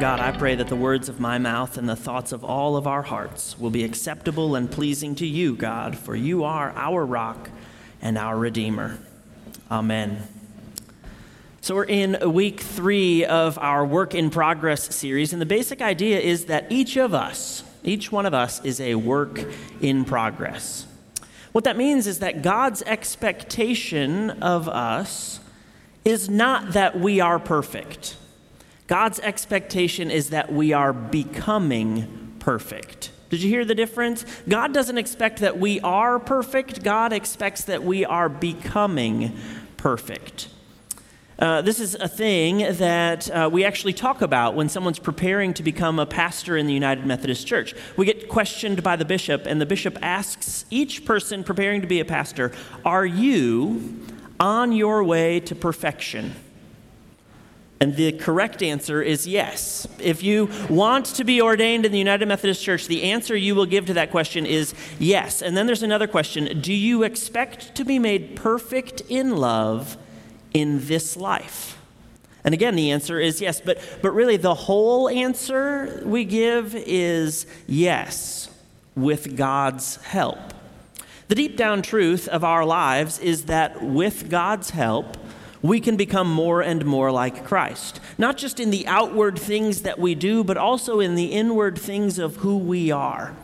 God, I pray that the words of my mouth and the thoughts of all of our hearts will be acceptable and pleasing to you, God, for you are our rock and our Redeemer. Amen. So, we're in week three of our Work in Progress series, and the basic idea is that each of us, each one of us, is a work in progress. What that means is that God's expectation of us is not that we are perfect. God's expectation is that we are becoming perfect. Did you hear the difference? God doesn't expect that we are perfect, God expects that we are becoming perfect. Uh, this is a thing that uh, we actually talk about when someone's preparing to become a pastor in the United Methodist Church. We get questioned by the bishop, and the bishop asks each person preparing to be a pastor, Are you on your way to perfection? And the correct answer is yes. If you want to be ordained in the United Methodist Church, the answer you will give to that question is yes. And then there's another question Do you expect to be made perfect in love in this life? And again, the answer is yes. But, but really, the whole answer we give is yes, with God's help. The deep down truth of our lives is that with God's help, we can become more and more like Christ. Not just in the outward things that we do, but also in the inward things of who we are.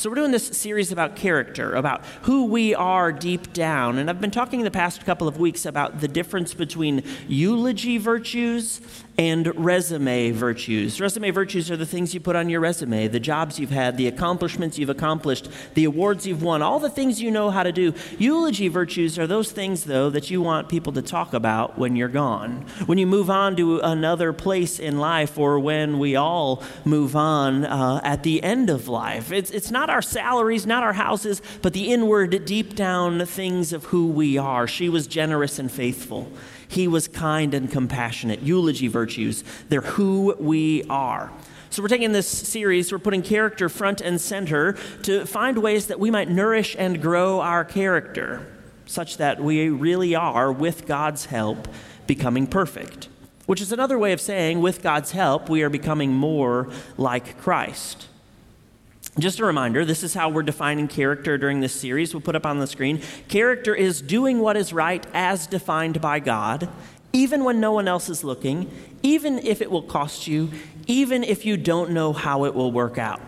So, we're doing this series about character, about who we are deep down. And I've been talking the past couple of weeks about the difference between eulogy virtues and resume virtues. Resume virtues are the things you put on your resume, the jobs you've had, the accomplishments you've accomplished, the awards you've won, all the things you know how to do. Eulogy virtues are those things, though, that you want people to talk about when you're gone. When you move on to another place in life, or when we all move on uh, at the end of life. It's, it's not our salaries, not our houses, but the inward, deep down things of who we are. She was generous and faithful. He was kind and compassionate. Eulogy virtues, they're who we are. So, we're taking this series, we're putting character front and center to find ways that we might nourish and grow our character such that we really are, with God's help, becoming perfect. Which is another way of saying, with God's help, we are becoming more like Christ. Just a reminder this is how we're defining character during this series. We'll put up on the screen. Character is doing what is right as defined by God, even when no one else is looking, even if it will cost you, even if you don't know how it will work out.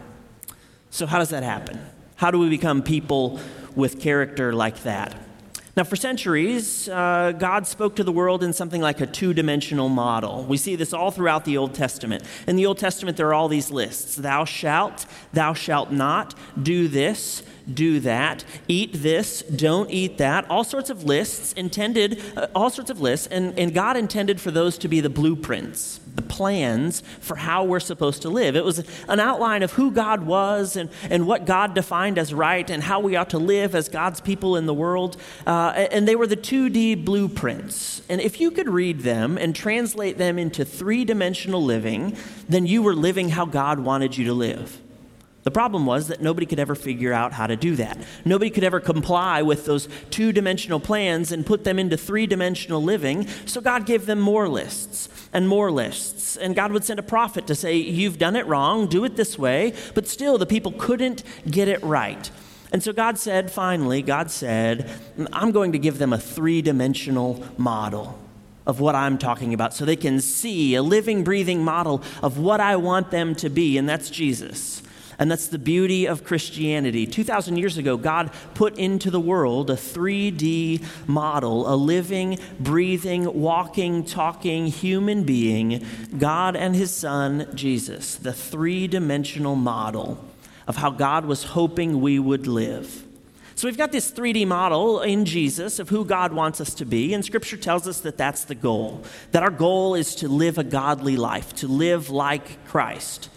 So, how does that happen? How do we become people with character like that? Now, for centuries, uh, God spoke to the world in something like a two dimensional model. We see this all throughout the Old Testament. In the Old Testament, there are all these lists Thou shalt, thou shalt not, do this, do that, eat this, don't eat that, all sorts of lists intended, uh, all sorts of lists, and, and God intended for those to be the blueprints, the plans for how we're supposed to live. It was an outline of who God was and, and what God defined as right and how we ought to live as God's people in the world. Uh, and they were the 2D blueprints. And if you could read them and translate them into three dimensional living, then you were living how God wanted you to live. The problem was that nobody could ever figure out how to do that. Nobody could ever comply with those two dimensional plans and put them into three dimensional living. So God gave them more lists and more lists. And God would send a prophet to say, You've done it wrong, do it this way. But still, the people couldn't get it right. And so God said, finally, God said, I'm going to give them a three dimensional model of what I'm talking about so they can see a living, breathing model of what I want them to be, and that's Jesus. And that's the beauty of Christianity. 2,000 years ago, God put into the world a 3D model, a living, breathing, walking, talking human being, God and his son, Jesus, the three dimensional model of how God was hoping we would live. So we've got this 3D model in Jesus of who God wants us to be, and Scripture tells us that that's the goal. That our goal is to live a godly life, to live like Christ.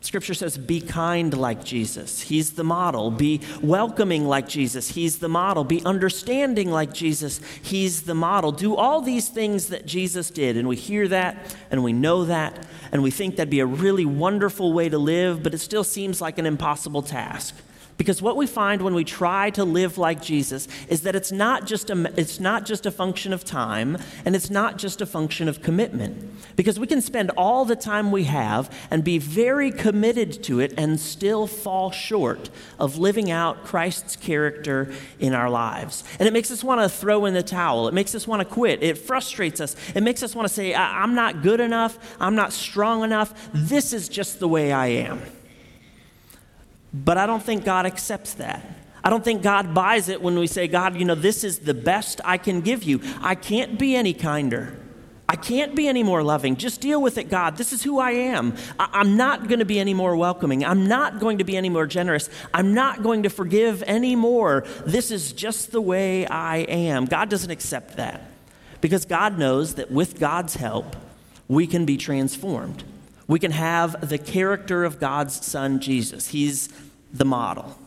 Scripture says, be kind like Jesus. He's the model. Be welcoming like Jesus. He's the model. Be understanding like Jesus. He's the model. Do all these things that Jesus did. And we hear that and we know that and we think that'd be a really wonderful way to live, but it still seems like an impossible task Because what we find when we try to live like Jesus is that it's not just a, it's not just a function of time and it's not just a function of commitment. Because we can spend all the time we have and be very committed to it and still fall short of living out Christ's character in our lives. And it makes us want to throw in the towel. It makes us want to quit. It frustrates us. It makes us want to say, I'm not good enough. I'm not strong enough. This is just the way I am. But I don't think God accepts that. I don't think God buys it when we say, God, you know, this is the best I can give you. I can't be any kinder. I can't be any more loving. Just deal with it, God. This is who I am. I- am not going to be any more welcoming. I'm not going to be any more generous. I'm not going to forgive any more. This is just the way I am. God doesn't accept that because God knows that with God's help, we can be transformed we can have the character of God's Son, Jesus. He's the model.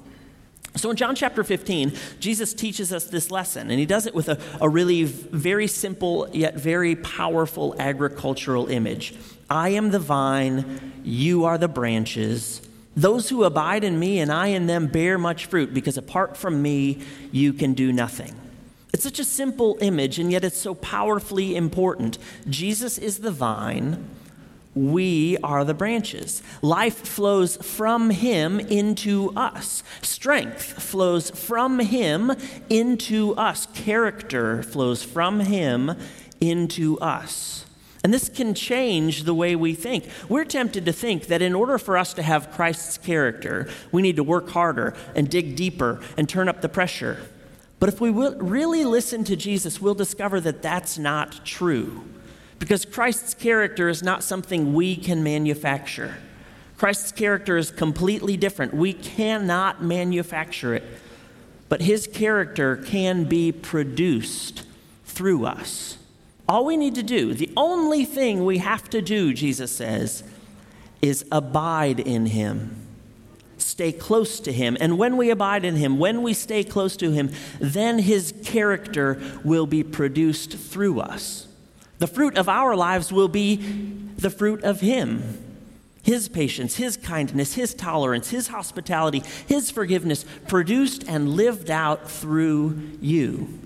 So in John chapter 15, Jesus teaches us this lesson, and he does it with a, a really very simple yet very powerful agricultural image. I am the vine, you are the branches. Those who abide in me and I in them bear much fruit, because apart from me, you can do nothing. It's such a simple image, and yet it's so powerfully important. Jesus is the vine, we are the branches. Life flows from Him into us. Strength flows from Him into us. Character flows from Him into us. And this can change the way we think. We're tempted to think that in order for us to have Christ's character, we need to work harder and dig deeper and turn up the pressure. But if we really listen to Jesus, we'll discover that that's not true. Because Christ's character is not something we can manufacture. Christ's character is completely different. We cannot manufacture it. But his character can be produced through us. All we need to do, the only thing we have to do, Jesus says, is abide in him. Stay close to him. And when we abide in him, when we stay close to him, then his character will be produced through us. The fruit of our lives will be the fruit of Him. His patience, His kindness, His tolerance, His hospitality, His forgiveness, produced and lived out through you.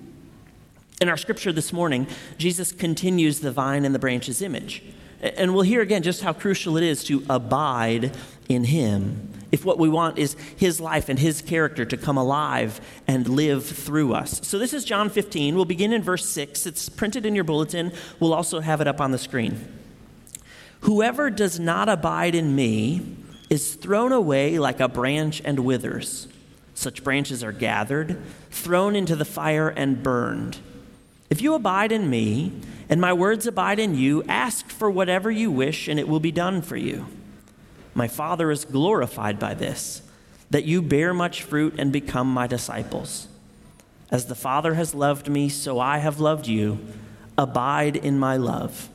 In our scripture this morning, Jesus continues the vine and the branches image. And we'll hear again just how crucial it is to abide in Him if what we want is his life and his character to come alive and live through us. So this is John 15. We'll begin in verse 6. It's printed in your bulletin. We'll also have it up on the screen. Whoever does not abide in me is thrown away like a branch and withers. Such branches are gathered, thrown into the fire, and burned. If you abide in me, and my words abide in you, ask for whatever you wish, and it will be done for you. My Father is glorified by this, that you bear much fruit and become my disciples. As the Father has loved me, so I have loved you. Abide in my love.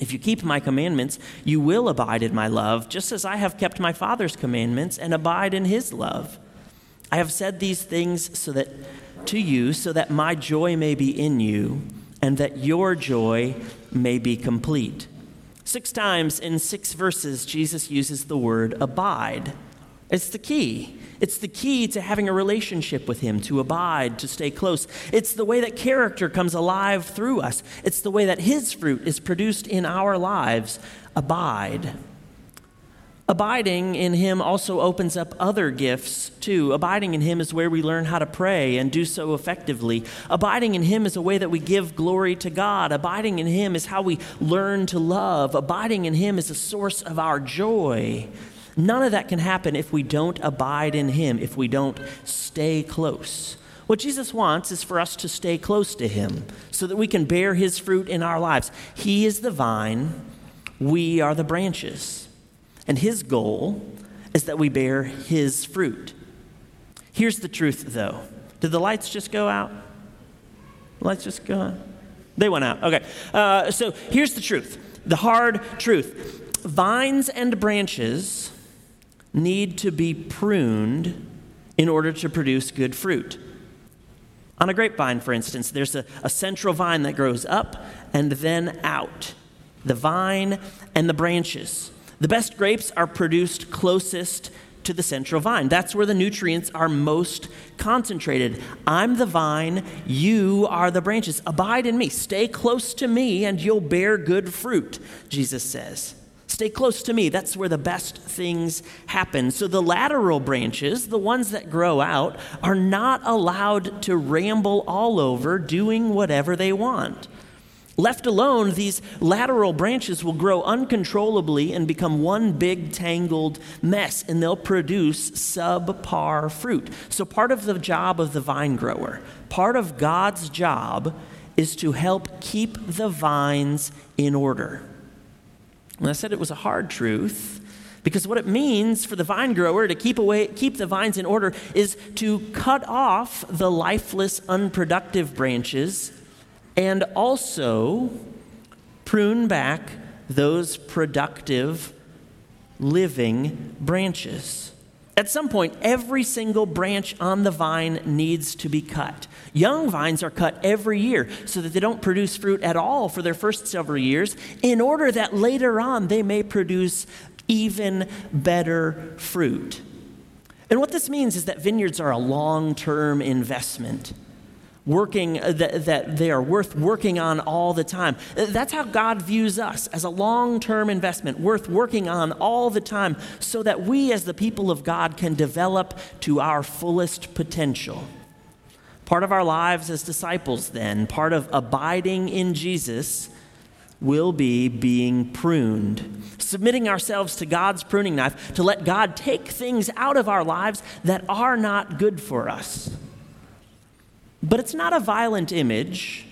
If you keep my commandments, you will abide in my love, just as I have kept my Father's commandments and abide in his love. I have said these things so that to you so that my joy may be in you and that your joy may be complete. Six times in six verses, Jesus uses the word abide. It's the key. It's the key to having a relationship with Him, to abide, to stay close. It's the way that character comes alive through us. It's the way that His fruit is produced in our lives. Abide. Abiding in Him also opens up other gifts, too. Abiding in Him is where we learn how to pray and do so effectively. Abiding in Him is a way that we give glory to God. Abiding in Him is how we learn to love. Abiding in Him is a source of our joy. None of that can happen if we don't abide in Him, if we don't stay close. What Jesus wants is for us to stay close to Him so that we can bear His fruit in our lives. He is the vine, we are the branches. And his goal is that we bear his fruit. Here's the truth, though. Did the lights just go out? lights just go out? They went out. Okay. Uh, so here's the truth the hard truth vines and branches need to be pruned in order to produce good fruit. On a grapevine, for instance, there's a, a central vine that grows up and then out. The vine and the branches. The best grapes are produced closest to the central vine. That's where the nutrients are most concentrated. I'm the vine, you are the branches. Abide in me, stay close to me, and you'll bear good fruit, Jesus says. Stay close to me. That's where the best things happen. So the lateral branches, the ones that grow out, are not allowed to ramble all over doing whatever they want. Left alone, these lateral branches will grow uncontrollably and become one big tangled mess, and they'll produce subpar fruit. So, part of the job of the vine grower, part of God's job, is to help keep the vines in order. And I said it was a hard truth because what it means for the vine grower to keep away keep the vines in order is to cut off the lifeless unproductive branches and also prune back those productive living branches. At some point, every single branch on the vine needs to be cut. Young vines are cut every year so that they don't produce fruit at all for their first several years, in order that later on they may produce even better fruit. And what this means is that vineyards are a long term investment working uh, that, that they are worth working on all the time. That's how god views us as a long-term investment worth working on all the time so that we as the people of god can develop to our fullest potential. Part of our lives as disciples then part of abiding in jesus will be being pruned, submitting ourselves to God's pruning knife to let God take things out of our lives that are not good for us. But it's not a violent image,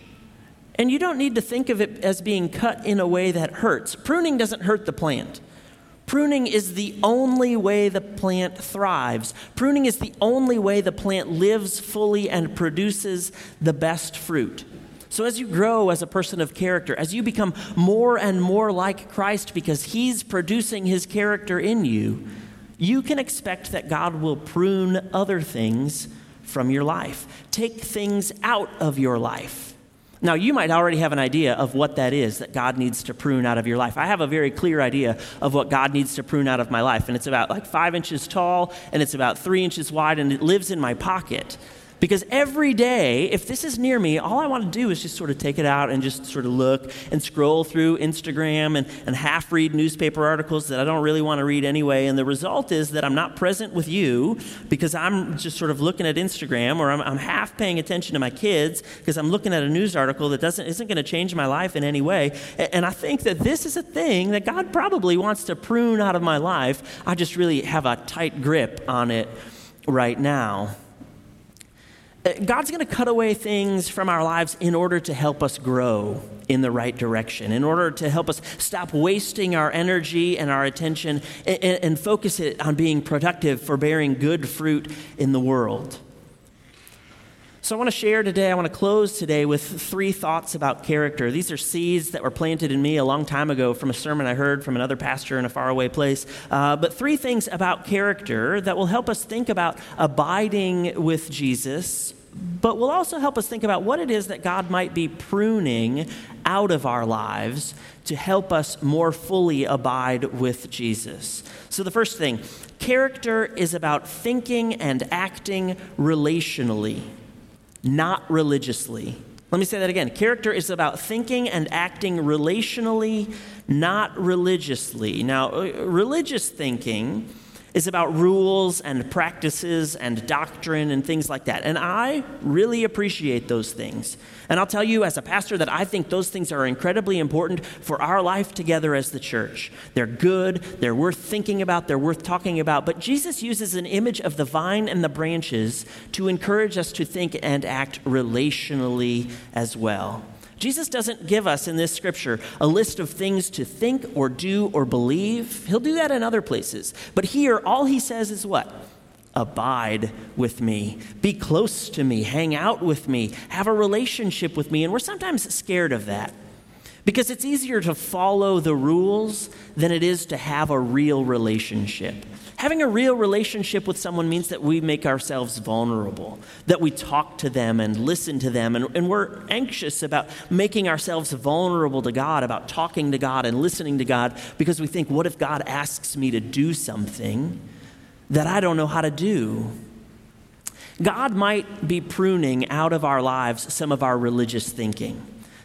and you don't need to think of it as being cut in a way that hurts. Pruning doesn't hurt the plant. Pruning is the only way the plant thrives. Pruning is the only way the plant lives fully and produces the best fruit. So, as you grow as a person of character, as you become more and more like Christ because He's producing His character in you, you can expect that God will prune other things from your life. Take things out of your life. Now, you might already have an idea of what that is that God needs to prune out of your life. I have a very clear idea of what God needs to prune out of my life, and it's about like five inches tall, and it's about three inches wide, and it lives in my pocket. Because every day, if this is near me, all I want to do is just sort of take it out and just sort of look and scroll through Instagram and, and half read newspaper articles that I don't really want to read anyway. And the result is that I'm not present with you because I'm just sort of looking at Instagram or I'm, I'm half paying attention to my kids because I'm looking at a news article that doesn't, isn't going to change my life in any way. And, and I think that this is a thing that God probably wants to prune out of my life. I just really have a tight grip on it right now. God's going to cut away things from our lives in order to help us grow in the right direction, in order to help us stop wasting our energy and our attention and, and, focus it on being productive for bearing good fruit in the world. So, I want to share today, I want to close today with three thoughts about character. These are seeds that were planted in me a long time ago from a sermon I heard from another pastor in a faraway place. Uh, but three things about character that will help us think about abiding with Jesus, but will also help us think about what it is that God might be pruning out of our lives to help us more fully abide with Jesus. So, the first thing character is about thinking and acting relationally not religiously. Let me say that again. Character is about thinking and acting relationally, not religiously. Now, uh, religious thinking is about rules and practices and doctrine and things like that. And I really appreciate those things. And I'll tell you, as a pastor, that I think those things are incredibly important for our life together as the church. They're good, they're worth thinking about, they're worth talking about. But Jesus uses an image of the vine and the branches to encourage us to think and act relationally as well. Jesus doesn't give us in this scripture a list of things to think or do or believe. He'll do that in other places. But here, all he says is what? Abide with me, be close to me, hang out with me, have a relationship with me. And we're sometimes scared of that because it's easier to follow the rules than it is to have a real relationship. Having a real relationship with someone means that we make ourselves vulnerable, that we talk to them and listen to them, and, and we're anxious about making ourselves vulnerable to God, about talking to God and listening to God, because we think, what if God asks me to do something that I don't know how to do. God might be pruning out of our lives some of our religious thinking.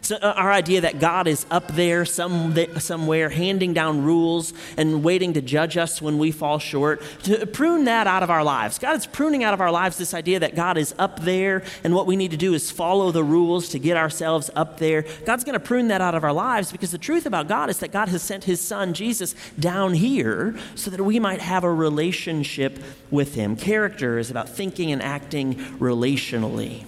So uh, our idea that God is up there some, somewhere handing down rules and waiting to judge us when we fall short, to prune that out of our lives. God is pruning out of our lives this idea that God is up there and what we need to do is follow the rules to get ourselves up there. God's going to prune that out of our lives because the truth about God is that God has sent his son Jesus down here so that we might have a relationship with him. Character is about thinking and acting relationally.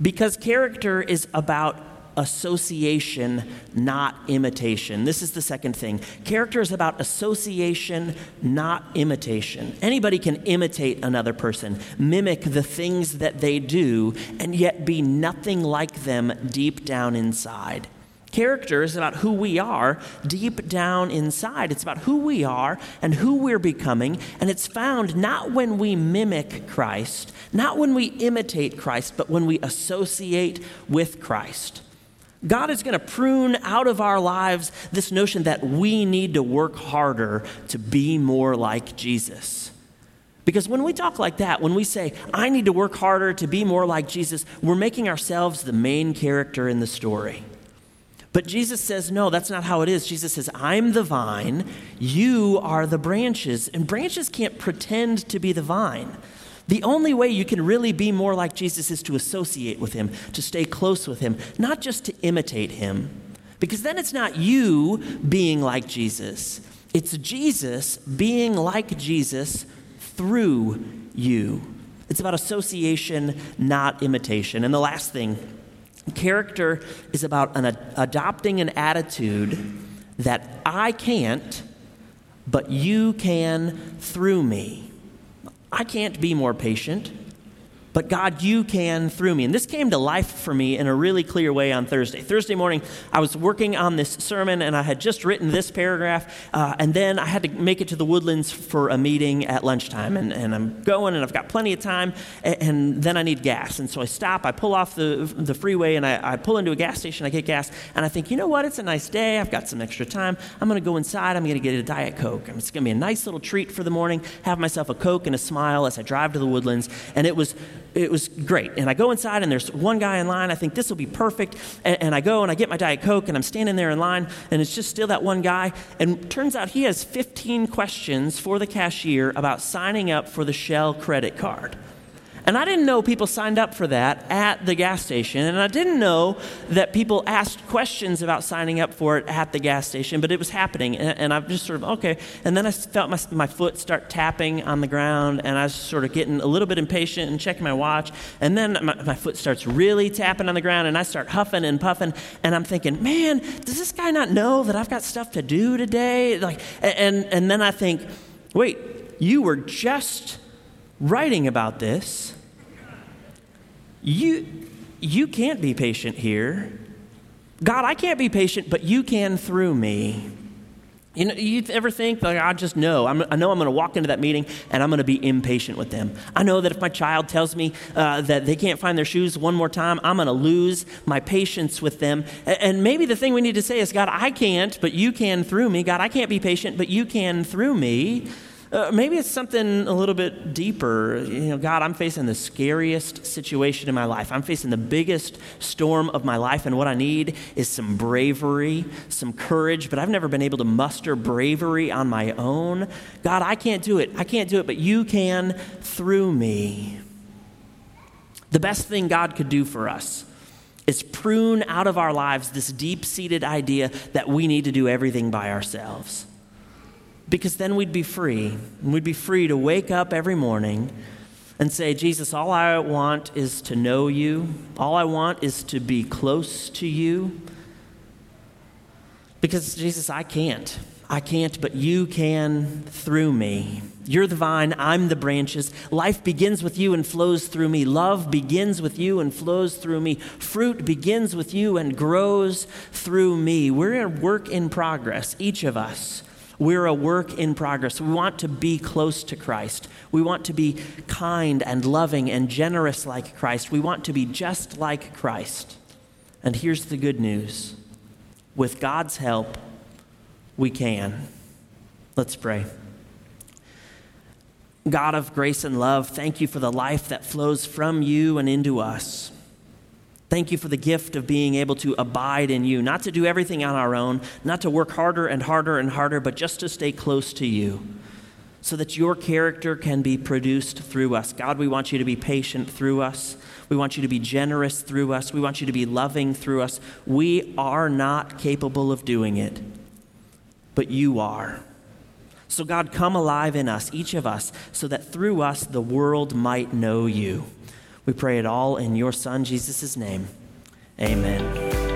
Because character is about association, not imitation. This is the second thing. Character is about association, not imitation. Anybody can imitate another person, mimic the things that they do, and yet be nothing like them deep down inside. Character is about who we are deep down inside. It's about who we are and who we're becoming. And it's found not when we mimic Christ, not when we imitate Christ, but when we associate with Christ. God is going to prune out of our lives this notion that we need to work harder to be more like Jesus. Because when we talk like that, when we say, I need to work harder to be more like Jesus, we're making ourselves the main character in the story. But Jesus says, no, that's not how it is. Jesus says, I'm the vine, you are the branches. And branches can't pretend to be the vine. The only way you can really be more like Jesus is to associate with him, to stay close with him, not just to imitate him. Because then it's not you being like Jesus, it's Jesus being like Jesus through you. It's about association, not imitation. And the last thing character is about an, adopting an attitude that I can't, but you can through me. I can't be more patient, but God, you can through me. And this came to life for me in a really clear way on Thursday. Thursday morning, I was working on this sermon and I had just written this paragraph, uh, and then I had to make it to the woodlands for a meeting at lunchtime. And, and I'm going and I've got plenty of time, and, and, then I need gas. And so I stop, I pull off the, the freeway, and I, I pull into a gas station, I get gas, and I think, you know what? It's a nice day. I've got some extra time. I'm going to go inside, I'm going to get a Diet Coke. It's going to be a nice little treat for the morning, have myself a Coke and a smile as I drive to the woodlands. And it was it was great. And I go inside, and there's one guy in line. I think this will be perfect. And, and, I go and I get my Diet Coke, and I'm standing there in line, and it's just still that one guy. And turns out he has 15 questions for the cashier about signing up for the Shell credit card. And I didn't know people signed up for that at the gas station. And I didn't know that people asked questions about signing up for it at the gas station, but it was happening. And, and I'm just sort of, okay. And then I felt my, my foot start tapping on the ground, and I was sort of getting a little bit impatient and checking my watch. And then my, my foot starts really tapping on the ground, and I start huffing and puffing. And I'm thinking, man, does this guy not know that I've got stuff to do today? Like, and, and then I think, wait, you were just writing about this you, you can't be patient here. God, I can't be patient, but you can through me. You know, you ever think like I just know I'm, i know I'm going to walk into that meeting and I'm going to be impatient with them. I know that if my child tells me uh, that they can't find their shoes one more time, I'm going to lose my patience with them. And, and maybe the thing we need to say is, God, I can't, but you can through me. God, I can't be patient, but you can through me. Uh, maybe it's something a little bit deeper. You know, God, I'm facing the scariest situation in my life. I'm facing the biggest storm of my life, and what I need is some bravery, some courage, but I've never been able to muster bravery on my own. God, I can't do it. I can't do it, but you can through me. The best thing God could do for us is prune out of our lives this deep seated idea that we need to do everything by ourselves because then we'd be free. We'd be free to wake up every morning and say, Jesus, all I want is to know you. All I want is to be close to you. Because, Jesus, I can't. I can't, but you can through me. You're the vine, I'm the branches. Life begins with you and flows through me. Love begins with you and flows through me. Fruit begins with you and grows through me. We're a work in progress, each of us. We're a work in progress. We want to be close to Christ. We want to be kind and loving and generous like Christ. We want to be just like Christ. And here's the good news with God's help, we can. Let's pray. God of grace and love, thank you for the life that flows from you and into us. Thank you for the gift of being able to abide in you, not to do everything on our own, not to work harder and harder and harder, but just to stay close to you so that your character can be produced through us. God, we want you to be patient through us. We want you to be generous through us. We want you to be loving through us. We are not capable of doing it, but you are. So, God, come alive in us, each of us, so that through us the world might know you. We pray it all in your Son, Jesus' name. Amen.